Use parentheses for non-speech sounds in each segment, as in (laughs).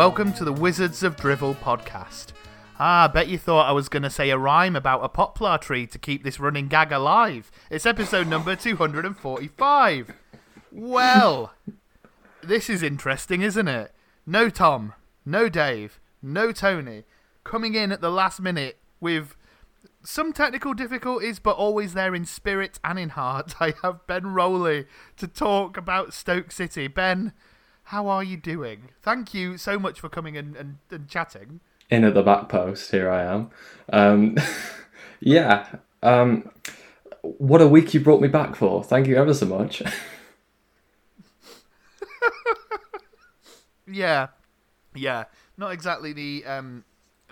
welcome to the Wizards of Drivel podcast. Ah, I bet you thought I was going to say a rhyme about a poplar tree to keep this running gag alive. It's episode number 245. Well, this is interesting, isn't it? No Tom, no Dave, no Tony. Coming in at the last minute with some technical difficulties, but always there in spirit and in heart. (laughs) I have Ben Rowley to talk about Stoke City. Ben, how are you doing? Thank you so much for coming and, and, and chatting. in at the back post. Here I am. Um, (laughs) yeah. Um, what a week you brought me back for. Thank you ever so much. (laughs) Yeah, yeah. Not exactly the um,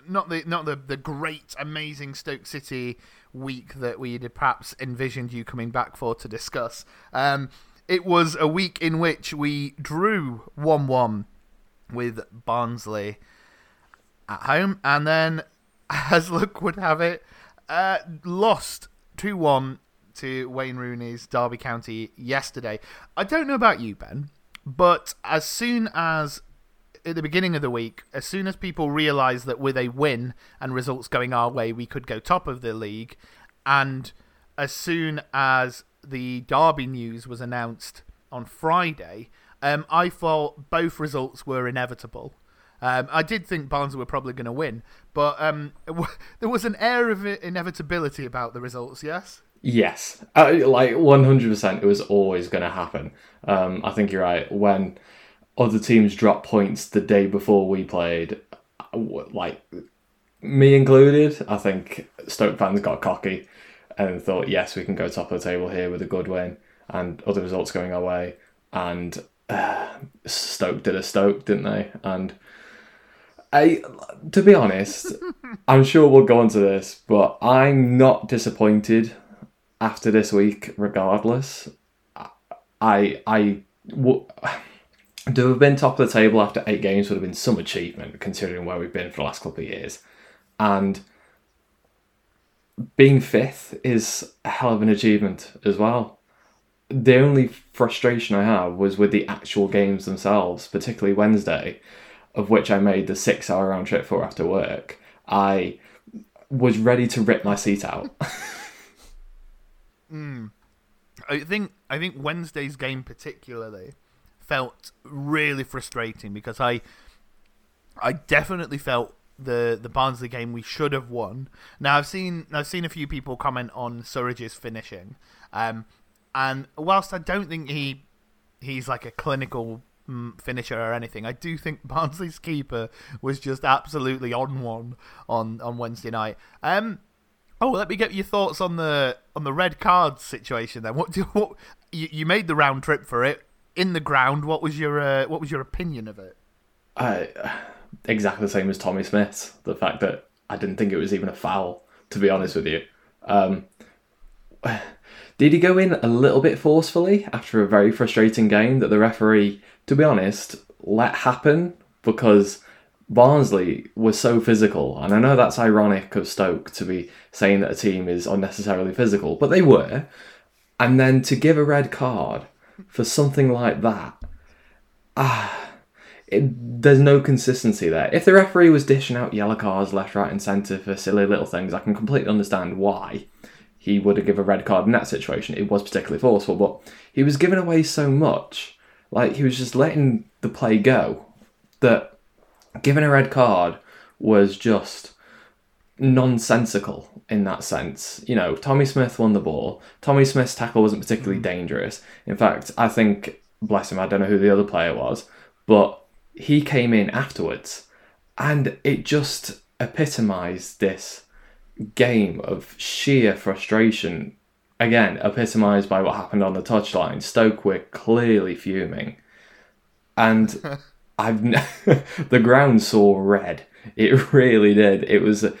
not the not the the great amazing Stoke City week that we had perhaps envisioned you coming back for to discuss. Um, it was a week in which we drew one one with Barnsley at home, and then, (laughs) as luck would have it, uh, lost two one to Wayne Rooney's Derby County yesterday. I don't know about you, Ben, but as soon as at the beginning of the week, as soon as people realised that with a win and results going our way, we could go top of the league, and as soon as the Derby news was announced on Friday, um, I thought both results were inevitable. Um, I did think Barnsley were probably going to win, but um, (laughs) there was an air of inevitability about the results. Yes. yes. Uh, like 100%, it was always going to happen. Um, I think you're right. When other teams dropped points the day before we played, uh, like me included, I think Stoke fans got cocky and thought, yes, we can go top of the table here with a good win and other results going our way. And uh, Stoke did a Stoke, didn't they? And I, to be honest, (laughs) I'm sure we'll go on to this, but I'm not disappointed after this week, regardless. I, I, w- to have been top of the table after eight games would have been some achievement, considering where we've been for the last couple of years. And being fifth is a hell of an achievement as well. The only frustration I have was with the actual games themselves, particularly Wednesday, of which I made the six hour round trip for after work. I was ready to rip my seat out. (laughs) Hmm. I think I think Wednesday's game particularly felt really frustrating because I I definitely felt the the Barnsley game we should have won. Now I've seen I've seen a few people comment on Surridge's finishing, um, and whilst I don't think he he's like a clinical mm, finisher or anything, I do think (laughs) Barnsley's keeper was just absolutely on one on on Wednesday night. Um, Oh, let me get your thoughts on the on the red card situation. Then, what do (laughs) what you, you made the round trip for it in the ground? What was your uh, what was your opinion of it? I, exactly the same as Tommy Smith's. The fact that I didn't think it was even a foul, to be honest with you. Um, (sighs) did he go in a little bit forcefully after a very frustrating game that the referee, to be honest, let happen because Barnsley was so physical, and I know that's ironic of Stoke to be saying that a team is unnecessarily physical, but they were. And then to give a red card for something like that, ah, it, there's no consistency there. If the referee was dishing out yellow cards left, right, and centre for silly little things, I can completely understand why he would have given a red card in that situation. It was particularly forceful, but he was giving away so much. Like he was just letting the play go that giving a red card was just nonsensical in that sense. You know, Tommy Smith won the ball. Tommy Smith's tackle wasn't particularly mm. dangerous. In fact, I think, bless him, I don't know who the other player was, but he came in afterwards and it just epitomised this game of sheer frustration. Again, epitomised by what happened on the touchline. Stoke were clearly fuming. And (laughs) I've n- (laughs) the ground saw red. It (laughs) really did. It was a,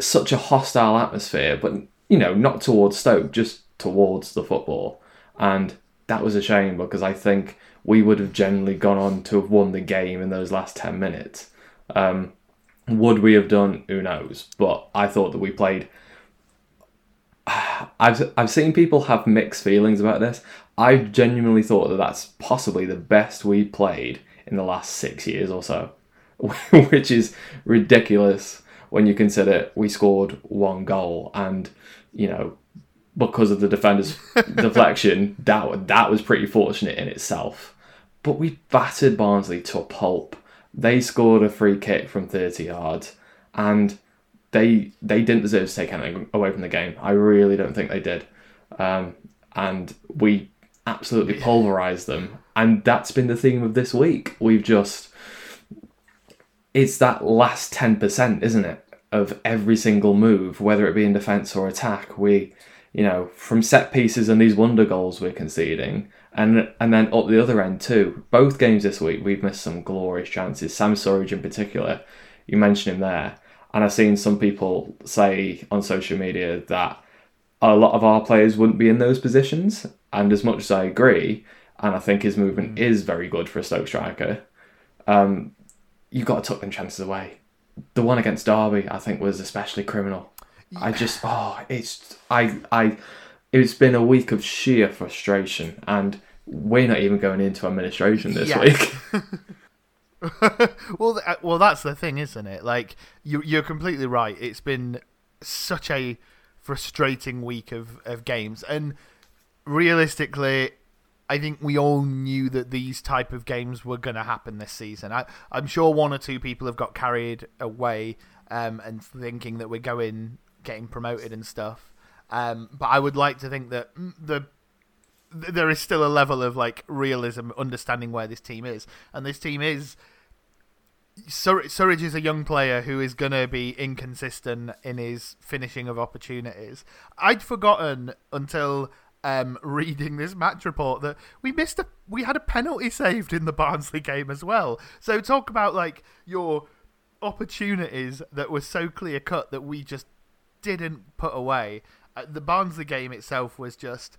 such a hostile atmosphere, but you know, not towards Stoke, just towards the football, and that was a shame because I think we would have generally gone on to have won the game in those last ten minutes. Um, would we have done? Who knows? But I thought that we played. (sighs) I've I've seen people have mixed feelings about this. I genuinely thought that that's possibly the best we played in the last six years or so, (laughs) which is ridiculous when you consider we scored one goal and you know because of the defender's (laughs) deflection that that was pretty fortunate in itself. But we battered Barnsley to a pulp. They scored a free kick from 30 yards and they they didn't deserve to take anything away from the game. I really don't think they did. Um, and we absolutely pulverized them. And that's been the theme of this week. We've just it's that last 10%, isn't it? Of every single move, whether it be in defence or attack. We, you know, from set pieces and these wonder goals we're conceding, and and then up the other end too. Both games this week, we've missed some glorious chances. Sam Surridge in particular, you mentioned him there, and I've seen some people say on social media that a lot of our players wouldn't be in those positions. And as much as I agree, and I think his movement is very good for a Stoke striker, um, you've got to tuck them chances away. The one against Derby, I think, was especially criminal. I just, oh, it's, I, I, it's been a week of sheer frustration, and we're not even going into administration this Yeah. week. (laughs) (laughs) well, th- well, that's the thing, isn't it? Like you, you're completely right. It's been such a frustrating week of, of games, and realistically, I think we all knew that these type of games were going to happen this season. I, I'm sure one or two people have got carried away um, and thinking that we're going getting promoted and stuff. Um, but I would like to think that the there is still a level of like realism, understanding where this team is, and this team is. Sur- Surridge is a young player who is going to be inconsistent in his finishing of opportunities. I'd forgotten until um, (laughs) reading this match report that we missed a we had a penalty saved in the Barnsley game as well. So talk about like your opportunities that were so clear cut that we just didn't put away. Uh, the Barnsley game itself was just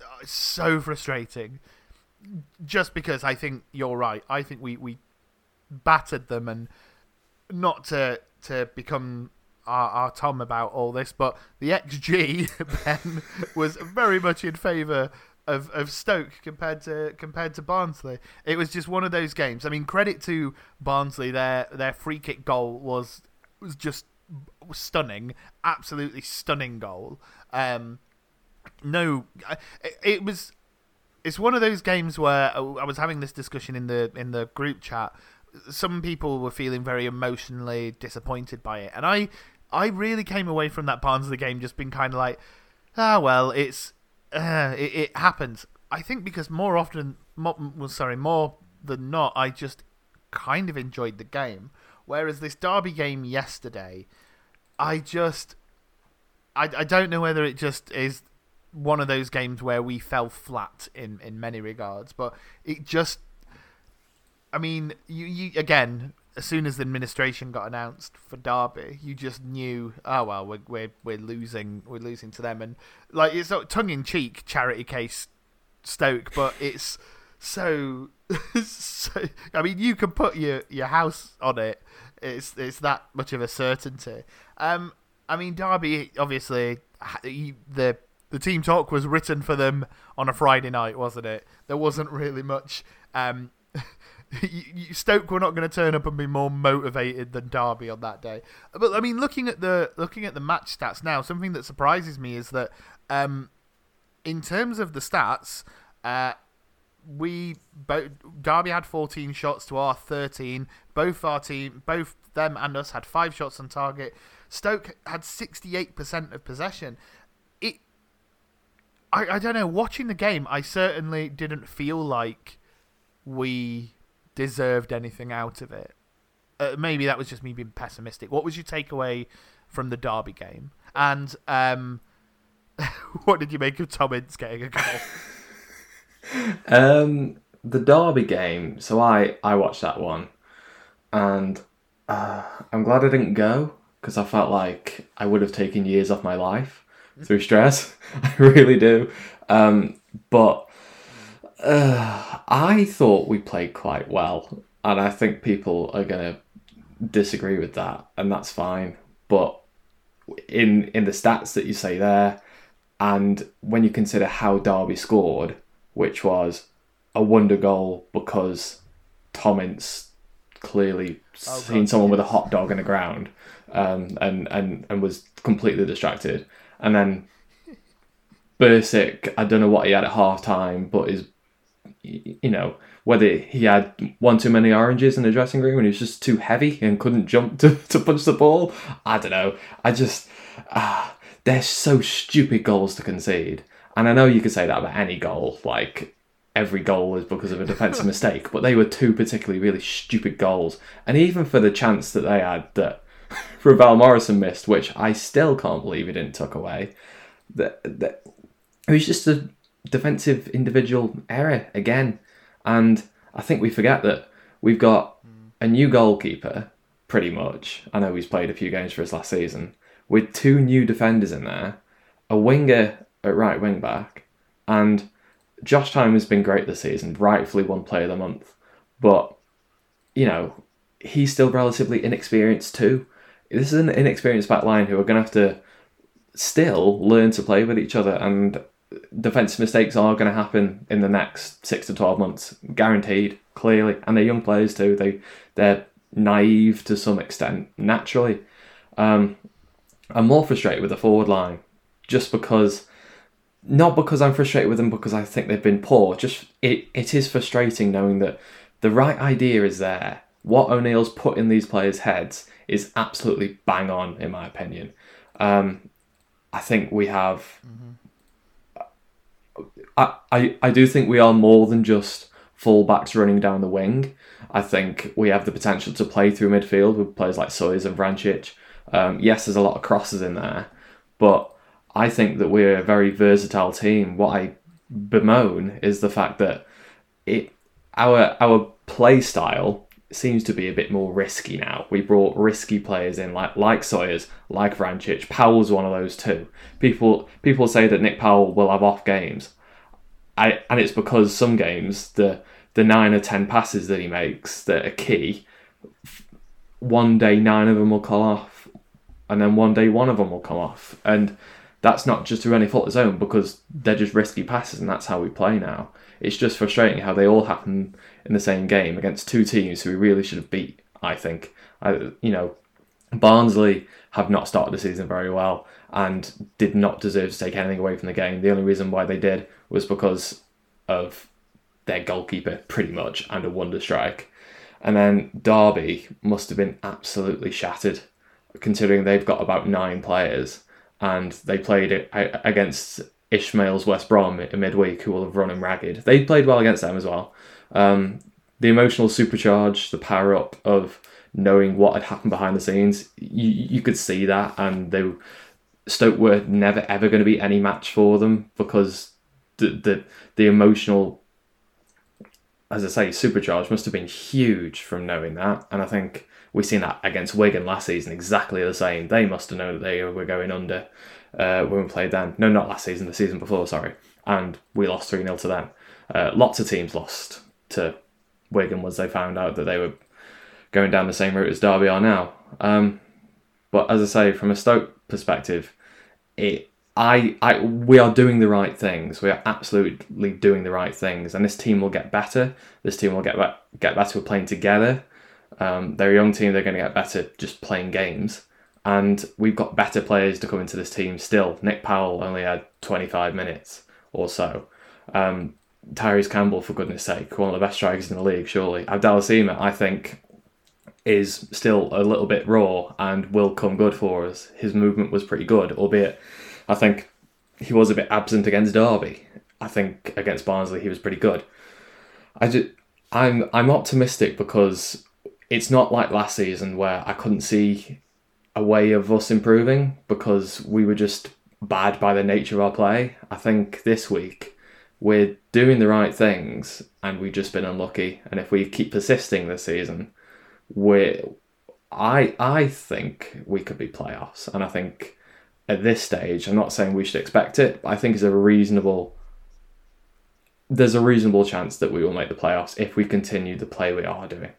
uh, so frustrating. Just because I think you're right. I think we, we battered them and not to to become our, our Tom about all this, but the XG Ben (laughs) was very much in favour of, of Stoke compared to compared to Barnsley. It was just one of those games. I mean, credit to Barnsley, their their free kick goal was was just stunning, absolutely stunning goal. Um, no, it, it was. It's one of those games where I was having this discussion in the in the group chat. Some people were feeling very emotionally disappointed by it, and I I really came away from that Barnsley game just being kind of like, ah well, it's uh, it, it happens. I think because more often, more, well, sorry, more than not, I just kind of enjoyed the game. Whereas this Derby game yesterday, I just I, I don't know whether it just is one of those games where we fell flat in, in many regards, but it just I mean, you, you again, as soon as the administration got announced for Derby, you just knew, oh well, we're we're, we're losing we're losing to them, and like it's not tongue in cheek charity case Stoke, but it's so, (laughs) so. I mean, you can put your your house on it. It's it's that much of a certainty. Um, I mean, Derby obviously the the team talk was written for them on a Friday night, wasn't it? There wasn't really much. Um, (laughs) Stoke were not going to turn up and be more motivated than Derby on that day. But I mean, looking at the looking at the match stats now, something that surprises me is that um, in terms of the stats, uh, we both Derby had 14 shots to our 13. Both our team, both them and us, had five shots on target. Stoke had 68% of possession. It, I, I don't know. Watching the game, I certainly didn't feel like we deserved anything out of it. Uh, maybe that was just me being pessimistic. What was your takeaway from the Derby game? And um, (laughs) what did you make of Tom Ince getting a goal? (laughs) Um, the Derby game. So I I watched that one, and uh, I'm glad I didn't go because I felt like I would have taken years off my life through stress. (laughs) I really do. Um, but uh, I thought we played quite well, and I think people are to disagree with that, and that's fine. But in in the stats that you say there, and when you consider how Derby scored, which was a wonder goal because Tom Ince clearly Oh, seen God, someone with a hot dog in the ground, um, and and and was completely distracted, and then Bursik, I don't know what he had at half time, but is you know whether he had one too many oranges in the dressing room and he was just too heavy and couldn't jump to, (laughs) to punch the ball. I don't know. I just ah, they're so stupid goals to concede, and I know you could say that about any goal, like. Every goal is because of a defensive (laughs) mistake, but they were two particularly really stupid goals. And even for the chance that they had that (laughs) Ravel Morrison missed, which I still can't believe he didn't tuck away, that, that it was just a defensive individual error again. And I think we forget that we've got hmm. a new goalkeeper, pretty much. I know he's played a few games for us last season, with two new defenders in there, a winger at right wing back, and Josh Tymon has been great this season, rightfully one player of the month. But, you know, he's still relatively inexperienced too. This is an inexperienced back line who are going to have to still learn to play with each other and defensive mistakes are going to happen in the next six to 12 months guaranteed clearly and they're young players too they they're naive to some extent naturally um, i'm more frustrated with the forward line just because not because i'm frustrated with them because i think they've been poor just it, it is frustrating knowing that the right idea is there what o'neill's put in these players heads is absolutely bang on in my opinion um, i think we have I, I, I do think we are more than just fullbacks running down the wing. I think we have the potential to play through midfield with players like Sawyers and Vrancic. Um, yes, there's a lot of crosses in there, but I think that we're a very versatile team. What I bemoan is the fact that it our our play style seems to be a bit more risky now. We brought risky players in like like Sawyers, like Vrancic. Powell's one of those too. People people say that Nick Powell will have off games. I and it's because some games the the nine or ten passes that he makes that are key. One day nine of them will come off, and then one day one of them will come off, and that's not just through any fault of his own because they're just risky passes, and that's how we play now. It's just frustrating how they all happen in the same game against two teams who we really should have beat. I think, I, you know, Barnsley have not started the season very well and did not deserve to take anything away from the game. The only reason why they did was because of their goalkeeper, pretty much, and a wonder strike. And then Derby must have been absolutely shattered, considering they've got about nine players and they played it against Ismaël's West Brom in midweek, who will have run him ragged. They played well against them as well. Um, the emotional supercharge, the power up of knowing what had happened behind the scenes, you, you could see that, and they Stoke were never ever going to be any match for them because the the, the emotional, as I say, supercharge must have been huge from knowing that, and I think we've seen that against Wigan last season exactly the same. They must have known that they were going under uh, when we played them. No, not last season, the season before, sorry, and we lost three 0 to them. Uh, lots of teams lost to Wigan once they found out that they were going down the same route as Derby are now. Um, but as I say, from a Stoke perspective, it I I we are doing the right things. We are absolutely doing the right things, and this team will get better. This team will get get better with playing together. Um, they're a young team. They're going to get better just playing games, and we've got better players to come into this team still. Nick Powell only had 25 minutes or so. Um, Tyrese Campbell, for goodness sake, one of the best strikers in the league, surely. Abdallah I think, is still a little bit raw and will come good for us. His movement was pretty good, albeit I think he was a bit absent against Derby. I think against Barnsley he was pretty good. I just, I'm I'm optimistic because it's not like last season where I couldn't see a way of us improving because we were just bad by the nature of our play. I think this week we're doing the right things and we've just been unlucky. And if we keep persisting this season, we I I think we could be playoffs, and I think at this stage, I'm not saying we should expect it, but I think it's a reasonable. There's a reasonable chance that we will make the playoffs if we continue the play we are doing.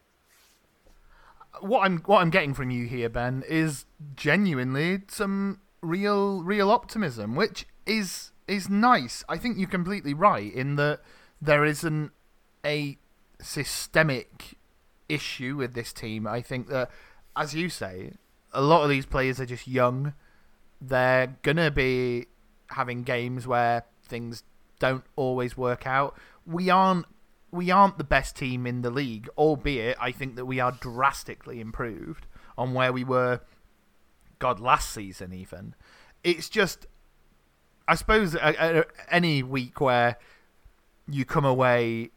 what I'm what I'm getting from you here, Ben, is genuinely some real real optimism, which is is nice. I think you're completely right in that there isn't a systemic issue with this team. I think that, as you say, a lot of these players are just young. They're gonna be having games where things don't always work out. We aren't we aren't the best team in the league, albeit I think that we are drastically improved on where we were God last season even. It's just I suppose uh, any week where you come away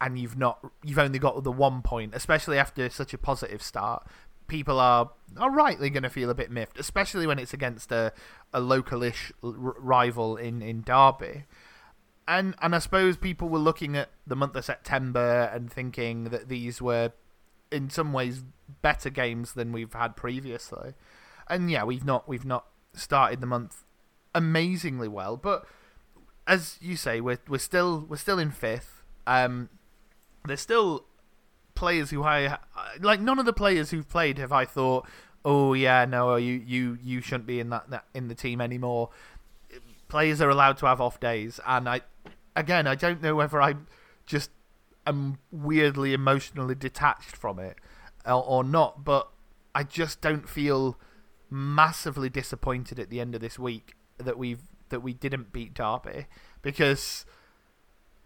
and you've not you've only got the one point, especially after such a positive start, people are are rightly going to feel a bit miffed, especially when it's against a a localish r- rival in in Derby. And and I suppose people were looking at the month of September and thinking that these were in some ways better games than we've had previously. And yeah, we've not we've not started the month amazingly well, but as you say, we're we're still we're still in fifth. Um, there's still players who I like. None of the players who've played have I thought, oh yeah, no, you you you shouldn't be in that, that in the team anymore. Players are allowed to have off days, and I again I don't know whether I just am weirdly emotionally detached from it or, or not, but I just don't feel massively disappointed at the end of this week that we've that we didn't beat Derby because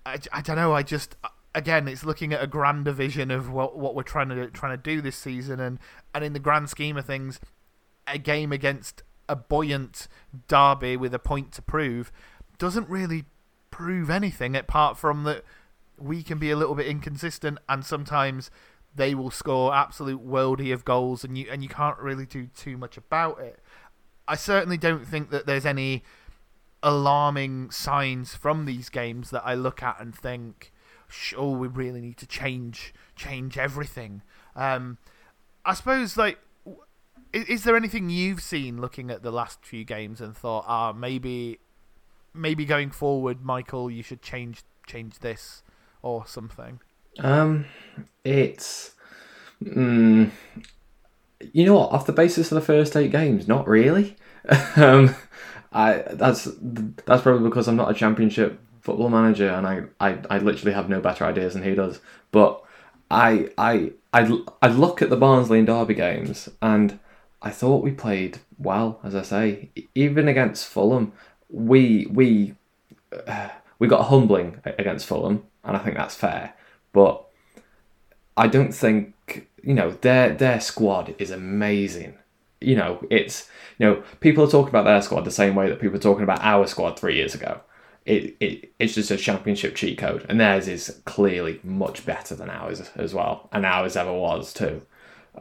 I, I don't know I just again it's looking at a grander vision of what what we're trying to trying to do this season and and in the grand scheme of things a game against a buoyant Derby with a point to prove doesn't really prove anything apart from that we can be a little bit inconsistent and sometimes they will score absolute worldy of goals and you and you can't really do too much about it. I certainly don't think that there's any alarming signs from these games that I look at and think, "Oh, we really need to change change everything." Um, I suppose like, is, there anything you've seen looking at the last few games and thought, "Ah, maybe, maybe going forward, Michael, you should change change this or something." Um, it's, mm, you know what? Off the basis of the first eight games, not really. (laughs) um, I that's that's probably because I'm not a championship football manager, and I, I, I literally have no better ideas than he does. But I I I I look at the Barnsley and Derby games, and I thought we played well, as I say, even against Fulham. We we uh, we got humbling against Fulham, and I think that's fair. But I don't think you know their their squad is amazing. You know, it's you know people are talking about their squad the same way that people were talking about our squad three years ago. It, it it's just a championship cheat code, and theirs is clearly much better than ours as well, and ours ever was too.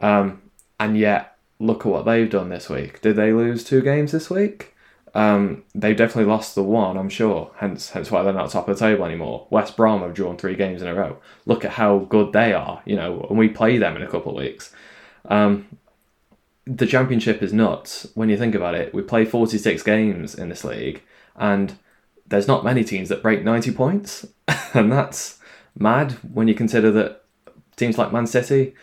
Um, and yet, look at what they've done this week. Did they lose two games this week? Um, they've definitely lost the one, I'm sure. Hence, hence why they're not top of the table anymore. West Brom have drawn three games in a row. Look at how good they are, you know, and we play them in a couple of weeks. Um, the championship is nuts when you think about it. We play 46 games in this league, and there's not many teams that break 90 points, (laughs) and that's mad when you consider that teams like Man City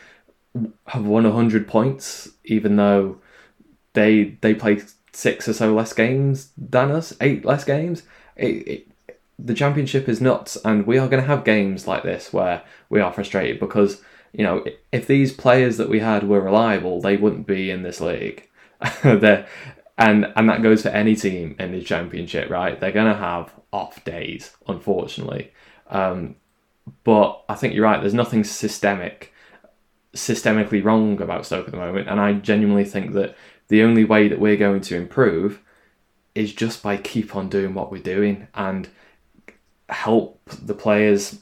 have won 100 points, even though they they play six or so less games than us, eight less games. It, it, the championship is nuts, and we are going to have games like this where we are frustrated because you know if these players that we had were reliable, they wouldn't be in this league. (laughs) They're, and and that goes for any team in the championship, right? They're to have off days, unfortunately. Um, but I think you're right. There's nothing systemic, systemically wrong about Stoke at the moment, and I genuinely think that the only way that we're going to improve is just by keep on doing what we're doing and help the players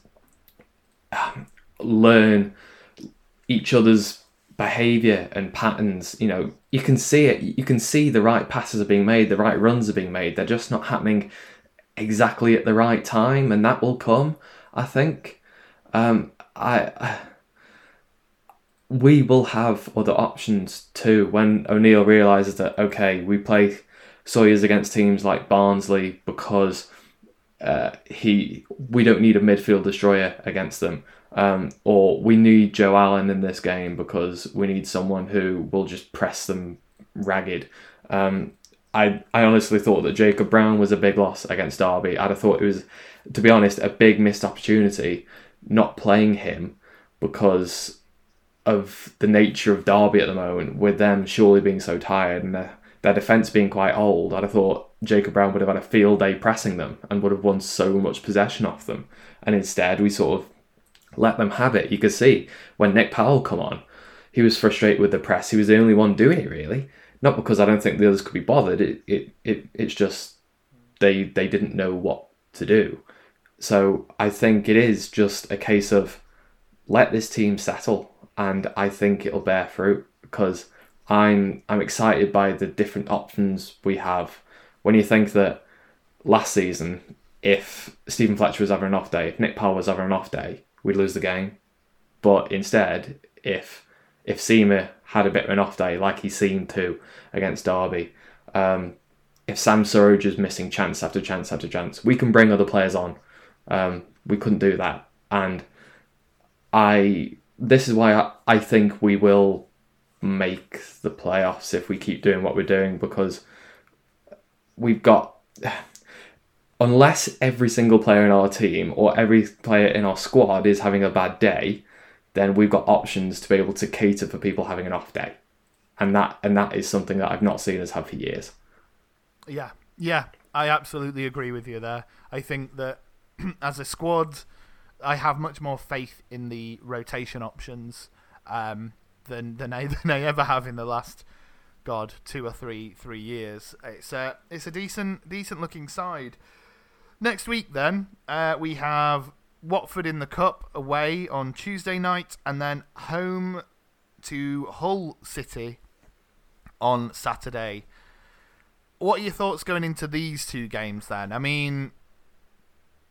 um, learn each other's behavior and patterns you know you can see it you can see the right passes are being made the right runs are being made. They're just not happening exactly at the right time and that will come i think. Um i, (sighs) we will have other options too. When O'Neill realizes that okay, we play Sawyer's against teams like Barnsley because uh, he we don't need a midfield destroyer against them. Um, or we need Joe Allen in this game because we need someone who will just press them ragged. Um, I I honestly thought that Jacob Brown was a big loss against Derby. I'd have thought it was, to be honest, a big missed opportunity not playing him because of the nature of Derby at the moment, with them surely being so tired and their, their defence being quite old. I'd have thought Jacob Brown would have had a field day pressing them and would have won so much possession off them. And instead, we sort of let them have it. You could see when Nick Powell come on, he was frustrated with the press. He was the only one doing it really. Not because I don't think the others could be bothered. It it, it it's just they they didn't know what to do. So I think it is just a case of let this team settle, and I think it'll bear fruit because I'm I'm excited by the different options we have. When you think that last season, if Steven Fletcher was having an off day, if Nick Powell was having an off day, we'd lose the game. But instead, if if Sima had a bit of an off day, like he seemed to against Derby, um, if Sam Surridge is missing chance after chance after chance, we can bring other players on. Um, we couldn't do that, and I. This is why I, I think we will make the playoffs if we keep doing what we're doing because we've got unless every single player in our team or every player in our squad is having a bad day, then we've got options to be able to cater for people having an off day. And that and that is something that I've not seen us have for years. Yeah, yeah, I absolutely agree with you there. I think that (clears throat) as a squad, I have much more faith in the rotation options um, than than I, (laughs) than I ever have in the last, God, two or three three years. It's a it's a decent decent looking side. Next week, then uh, we have Watford in the cup away on Tuesday night, and then home to Hull City on Saturday. What are your thoughts going into these two games then? I mean,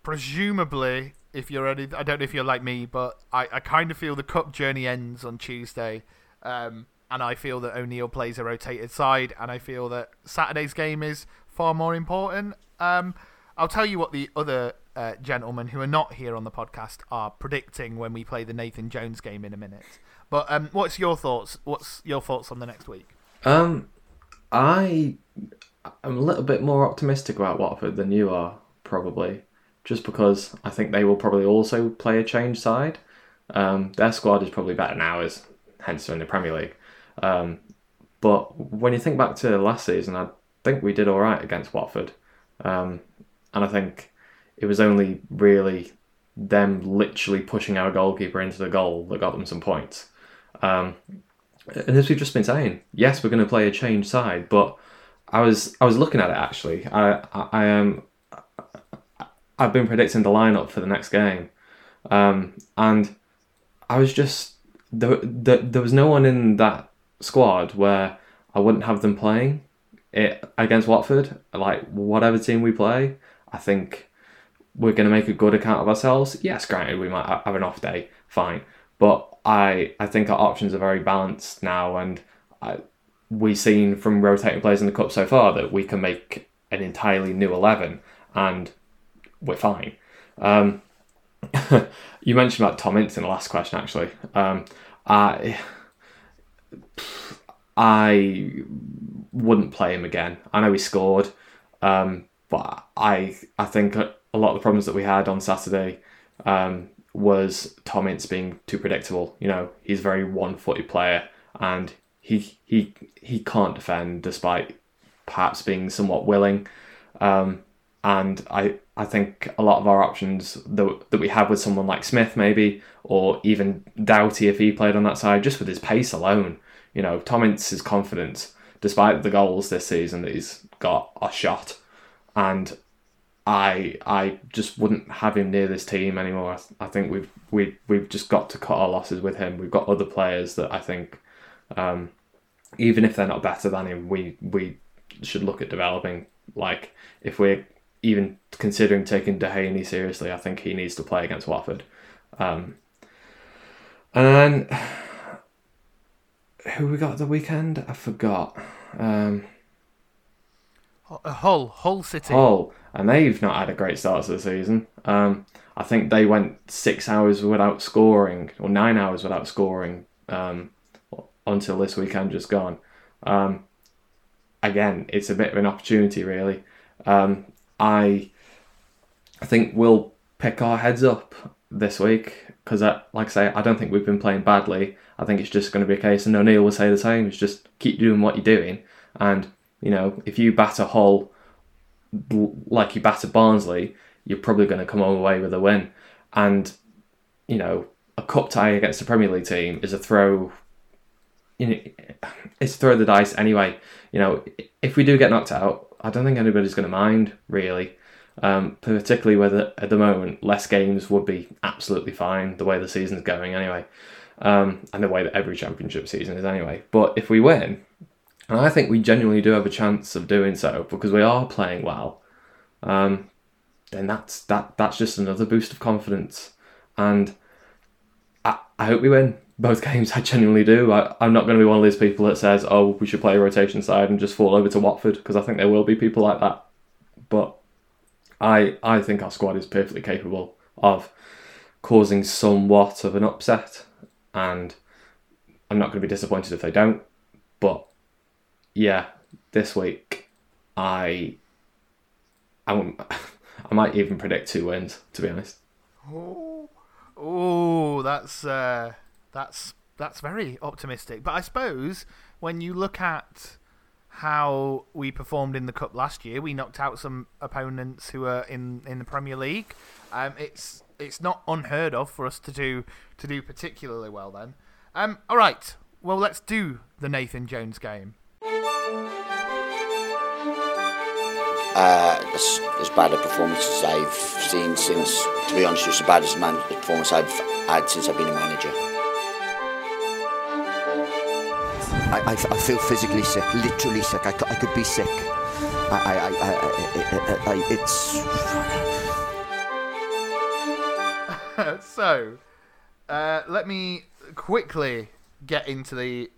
presumably, if you're any, I don't know if you're like me, but I, I kind of feel the cup journey ends on Tuesday. Um, and I feel that O'Neill plays a rotated side, and I feel that Saturday's game is far more important. Um, I'll tell you what the other uh, gentlemen who are not here on the podcast are predicting when we play the Nathan Jones game in a minute. But um, what's your thoughts? What's your thoughts on the next week? Um, I am a little bit more optimistic about Watford than you are, probably, just because I think they will probably also play a change side. Um, their squad is probably better now, as hence they're in the Premier League. Um, but when you think back to last season, I think we did all right against Watford, um, and I think it was only really them literally pushing our goalkeeper into the goal that got them some points. Um, and as we've just been saying, yes, we're going to play a change side, but I was I was looking at it actually. I I, am um, I've been predicting the lineup for the next game, um, and I was just there, there. There was no one in that squad where I wouldn't have them playing it against Watford. Like whatever team we play, I think we're going to make a good account of ourselves. Yes, granted, we might have an off day, fine, but I I think our options are very balanced now, and I, we've seen from rotating players in the cup so far that we can make an entirely new eleven, and we're fine. Um, (laughs) you mentioned about Tom Ince in the last question, actually. Um, I I wouldn't play him again. I know he scored, um, but I I think a lot of the problems that we had on Saturday um, was Tom Ince being too predictable. You know, he's a very one-footed player, and he he he can't defend despite perhaps being somewhat willing. Um, and I I think a lot of our options that that we have with someone like Smith maybe, or even Doughty if he played on that side, just with his pace alone. You know, Tom Ince's confidence, despite the goals this season that he's got, are shot. And I I just wouldn't have him near this team anymore. I, I think we've we we've just got to cut our losses with him. We've got other players that I think, um, even if they're not better than him, we we should look at developing. Like if we're even considering taking Dehaney seriously, I think he needs to play against Watford. Um, and then (sighs) who we got the weekend? I forgot. Um, Hull, Hull City. Hull, and they've not had a great start to the season. Um, I think they went six hours without scoring, or nine hours without scoring, um, until this weekend just gone. Um, again, it's a bit of an opportunity, really. Um, I, I think we'll pick our heads up this week because, like I say, I don't think we've been playing badly. I think it's just going to be a case, and O'Neill will say the same. It's just keep doing what you're doing, and you know, if you batter Hull like you batter Barnsley, you're probably going to come away with a win. And you know, a cup tie against a Premier League team is a throw. You know, it's throw the dice anyway. You know, if we do get knocked out, I don't think anybody's going to mind really. Um, particularly whether at the moment less games would be absolutely fine the way the season's going anyway, um, and the way that every championship season is anyway. But if we win, and I think we genuinely do have a chance of doing so because we are playing well, um, then that's that that's just another boost of confidence. And I, I hope we win both (laughs) games. I genuinely do. I, I'm not going to be one of these people that says, "Oh, we should play a rotation side and just fall over to Watford," because I think there will be people like that. But I I think our squad is perfectly capable of causing somewhat of an upset, and I'm not going to be disappointed if they don't. But yeah, this week I I, won't- (laughs) I might even predict two wins. To be honest, Oh, that's uh, that's that's very optimistic. But I suppose when you look at how we performed in the cup last year, we knocked out some opponents who are in, in the Premier League. Um, it's it's not unheard of for us to do to do particularly well. Then, um, all right. Well, let's do the Nathan Jones game. Uh, as, as bad a performance as I've seen since, to be honest, it's as bad as man, a performance I've had since I've been a manager. I, I, I feel physically sick, literally sick. I, I could be sick. I, I, I, I, I, I, I it's. (laughs) so, uh, let me quickly get into the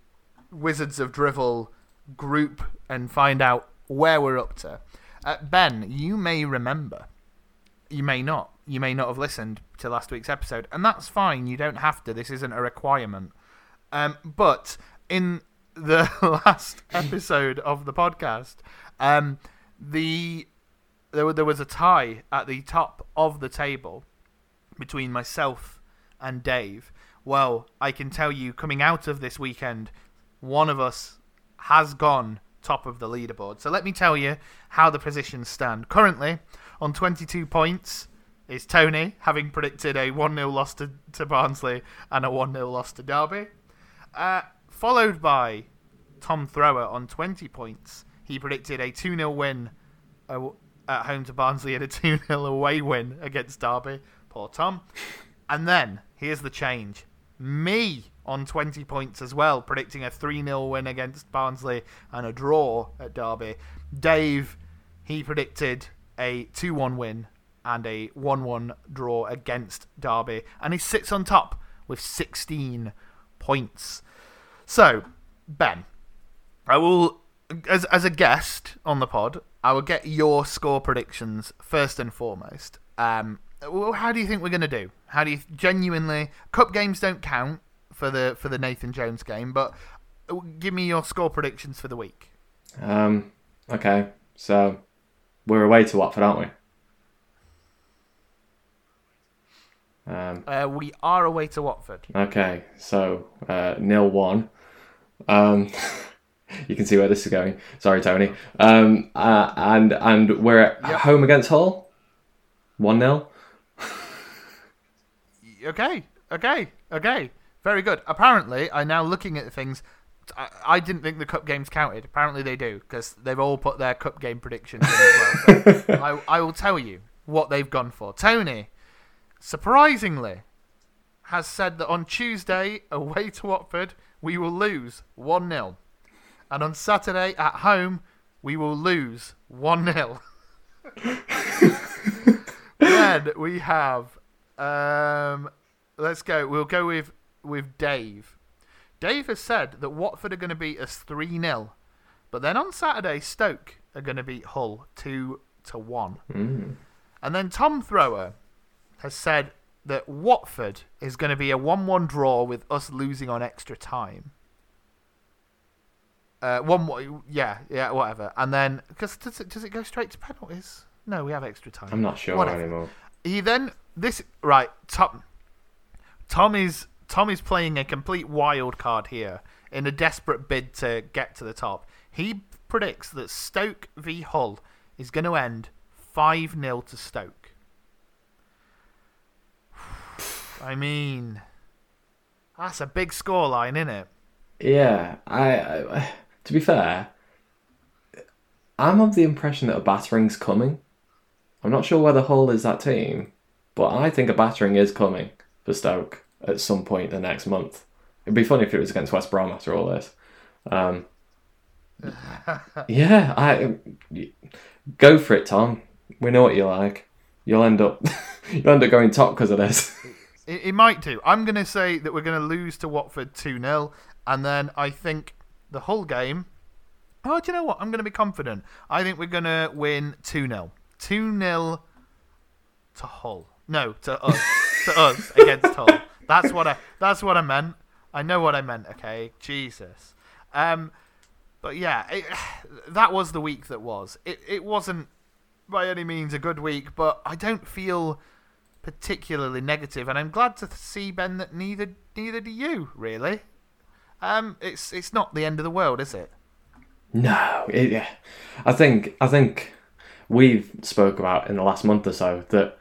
Wizards of Drivel group and find out where we're up to. Uh, ben, you may remember. You may not. You may not have listened to last week's episode, and that's fine. You don't have to. This isn't a requirement. Um, but in the (laughs) last episode of the podcast, um, the there, there was a tie at the top of the table between myself and Dave. Well, I can tell you, coming out of this weekend, one of us has gone top of the leaderboard. So let me tell you how the positions stand. Currently, on 22 points is Tony, having predicted a 1 0 loss to, to Barnsley and a 1 0 loss to Derby. Uh, followed by Tom Thrower on 20 points. He predicted a 2 0 win at home to Barnsley and a (laughs) 2 0 away win against Derby. Poor Tom. And then, here's the change. Me on 20 points as well, predicting a 3 0 win against Barnsley and a draw at Derby. Dave, he predicted a 2 1 win and a 1 1 draw against Derby. And he sits on top with 16 points. So, Ben, I will, as as a guest on the pod, I will get your score predictions first and foremost. Um, well, how do you think we're going to do? How do you genuinely? Cup games don't count for the for the Nathan Jones game, but uh, give me your score predictions for the week. um, okay. So we're away to Watford, aren't we? Um, Uh, we are away to Watford. Okay, so uh, nil one. Um, (laughs) you can see where this is going. Sorry, Tony. Um, uh, and and we're at Yep. home against Hull. One 0 Okay, okay, okay. Very good. Apparently, I'm now looking at the things. I, I didn't think the cup games counted. Apparently, they do because they've all put their cup game predictions in as well. So (laughs) I, I will tell you what they've gone for. Tony, surprisingly, has said that on Tuesday, away to Watford, we will lose 1 0. And on Saturday, at home, we will lose 1 0. (laughs) then we have. Um, let's go. We'll go with with Dave. Dave has said that Watford are going to beat us 3 0. But then on Saturday, Stoke are going to beat Hull two to one. Mm. And then Tom Thrower has said that Watford is going to be a 1 1 draw with us losing on extra time. Uh, one yeah, yeah, whatever. And then, because does it, does it go straight to penalties? No, we have extra time. I'm not sure Whatever. anymore. He then, this, right, Tom, Tom is, Tom is playing a complete wild card here in a desperate bid to get to the top. He predicts that Stoke v Hull is going to end 5 0 to Stoke. (sighs) I mean, that's a big scoreline, isn't it? Yeah, I, I. To be fair, I'm of the impression that a battering's coming. I'm not sure whether Hull is that team, but I think a battering is coming for Stoke at some point the next month. It'd be funny if it was against West Brom after all this. Um, (laughs) yeah, I go for it, Tom. We know what you like. You'll end up, (laughs) you'll end up going top because of this. It, it might do. I'm going to say that we're going to lose to Watford 2 0, and then I think the whole game. Oh, do you know what? I'm going to be confident. I think we're going to win 2 0. 2 0 to Hull. No, to us. (laughs) to us against Hull. That's what I that's what I meant. I know what I meant, okay? Jesus. Um but yeah, it, (sighs) that was the week that was. It it wasn't by any means a good week, but I don't feel particularly negative, and I'm glad to see Ben that neither neither do you really. Um, it's it's not the end of the world, is it? No, it. I think I think we've spoke about in the last month or so that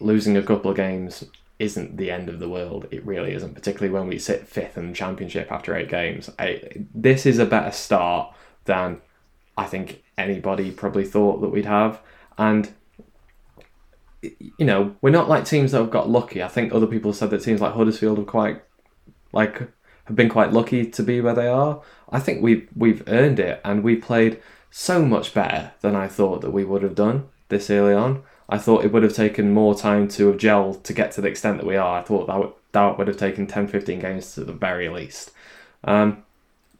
losing a couple of games isn't the end of the world. It really isn't, particularly when we sit fifth in the championship after eight games. I, this is a better start than I think anybody probably thought that we'd have, and you know we're not like teams that have got lucky. I think other people said that teams like Huddersfield have quite like have been quite lucky to be where they are. I think we've we've earned it, and we played so much better than I thought that we would have done this early on. I thought it would have taken more time to have gelled to get to the extent that we are. I thought that would, that would have taken 10, 15 games to the very least. Um,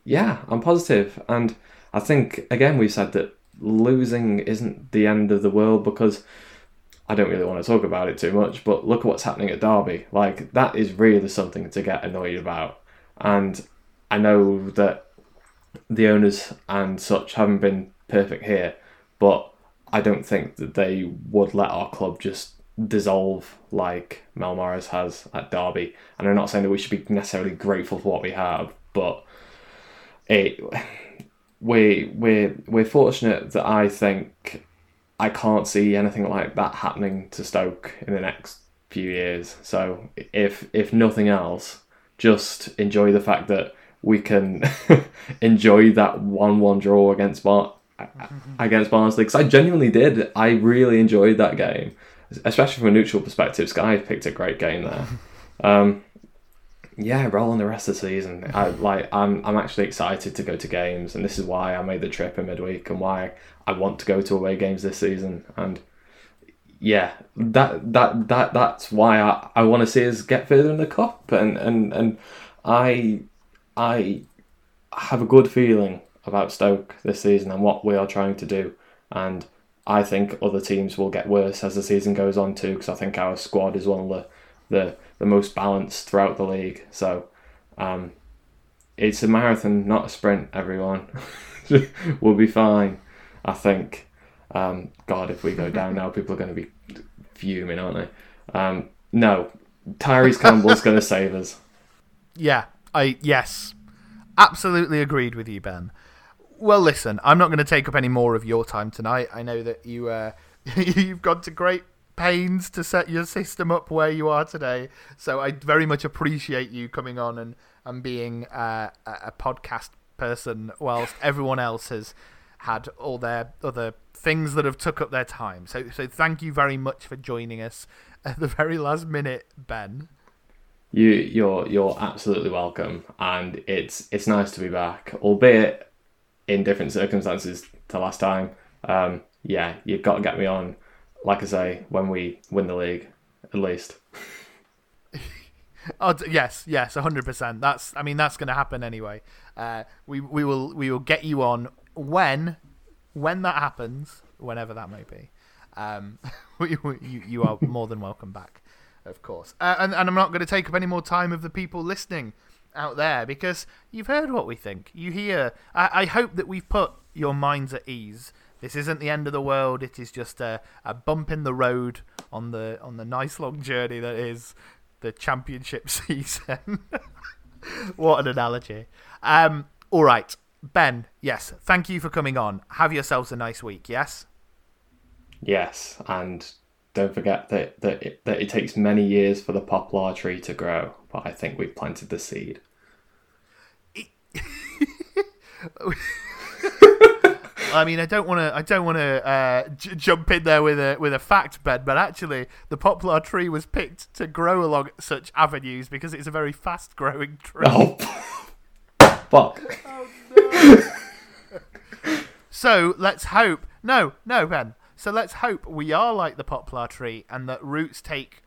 yeah, I'm positive, and I think again we've said that losing isn't the end of the world because I don't really want to talk about it too much. But look at what's happening at Derby. Like that is really something to get annoyed about, and I know that the owners and such haven't been perfect here, but I don't think that they would let our club just dissolve like Mel Morris has at Derby. And I'm not saying that we should be necessarily grateful for what we have, but it we we're we're fortunate that I think I can't see anything like that happening to Stoke in the next few years. So if if nothing else, just enjoy the fact that we can (laughs) enjoy that one-one draw against Bar- against Barnsley because I genuinely did. I really enjoyed that game, especially from a neutral perspective. Sky picked a great game there. (laughs) Um, yeah, roll on the rest of the season. I like. I'm. I'm actually excited to go to games, and this is why I made the trip in midweek, and why I want to go to away games this season. And yeah, that that that that's why I, I want to see us get further in the cup, and and and I I have a good feeling about Stoke this season and what we are trying to do, and I think other teams will get worse as the season goes on too, because I think our squad is one of the the, the most balanced throughout the league. So um, it's a marathon, not a sprint. Everyone, (laughs) we'll be fine. I think. Um, God, if we go down now, (laughs) people are going to be fuming, aren't they? Um, no, Tyrese Campbell's going to save us. (laughs) Yeah, I yes, absolutely agreed with you, Ben. Well, listen, I'm not going to take up any more of your time tonight. I know that you uh, (laughs) you've gone to great pains to set your system up where you are today, so I very much appreciate you coming on and and being uh, a a podcast person, whilst (laughs) everyone else has had all their other things that have took up their time. So so thank you very much for joining us at the very last minute, Ben. You, you're you're absolutely welcome, and it's it's nice to be back, albeit in different circumstances to last time. Um, yeah, you've got to get me on, like I say, when we win the league, at least. (laughs) Oh yes, yes, hundred percent. That's I mean that's going to happen anyway. Uh, we we will we will get you on when when that happens, whenever that may be, um, (laughs) you, you, are more than welcome back, of course. Uh, and, and I'm not going to take up any more time of the people listening out there because you've heard what we think. You hear. I, I hope that we've put your minds at ease. This isn't the end of the world. It is just a, a bump in the road on the on the nice long journey that is the championship (laughs) season. what an analogy. Um, all right, Ben. Yes, thank you for coming on. Have yourselves a nice week. Yes. Yes, and don't forget that that it, that it takes many years for the poplar tree to grow, but I think we've planted the seed. I mean, I don't want to. I don't want to uh, j- jump in there with a with a fact, Ben. But actually, the poplar tree was picked to grow along such avenues because it's a very fast growing tree. Oh, fuck! So let's hope. No, no, Ben. So let's hope we are like the poplar tree, and that roots take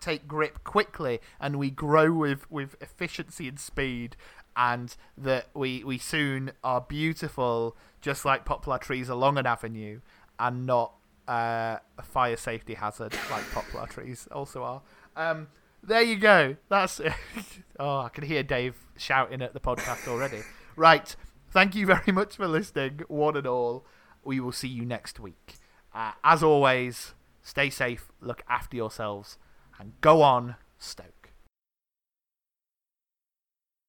take grip quickly, and we grow with with efficiency and speed, and that we we soon are beautiful, just like poplar trees along an avenue, and not uh, a fire safety hazard like poplar trees also are. Um, there you go. That's it. (laughs) oh, I can hear Dave shouting at the podcast already. Right. Thank you very much for listening, one and all. We will see you next week. Uh, as always, stay safe, look after yourselves, and go on, Stoke.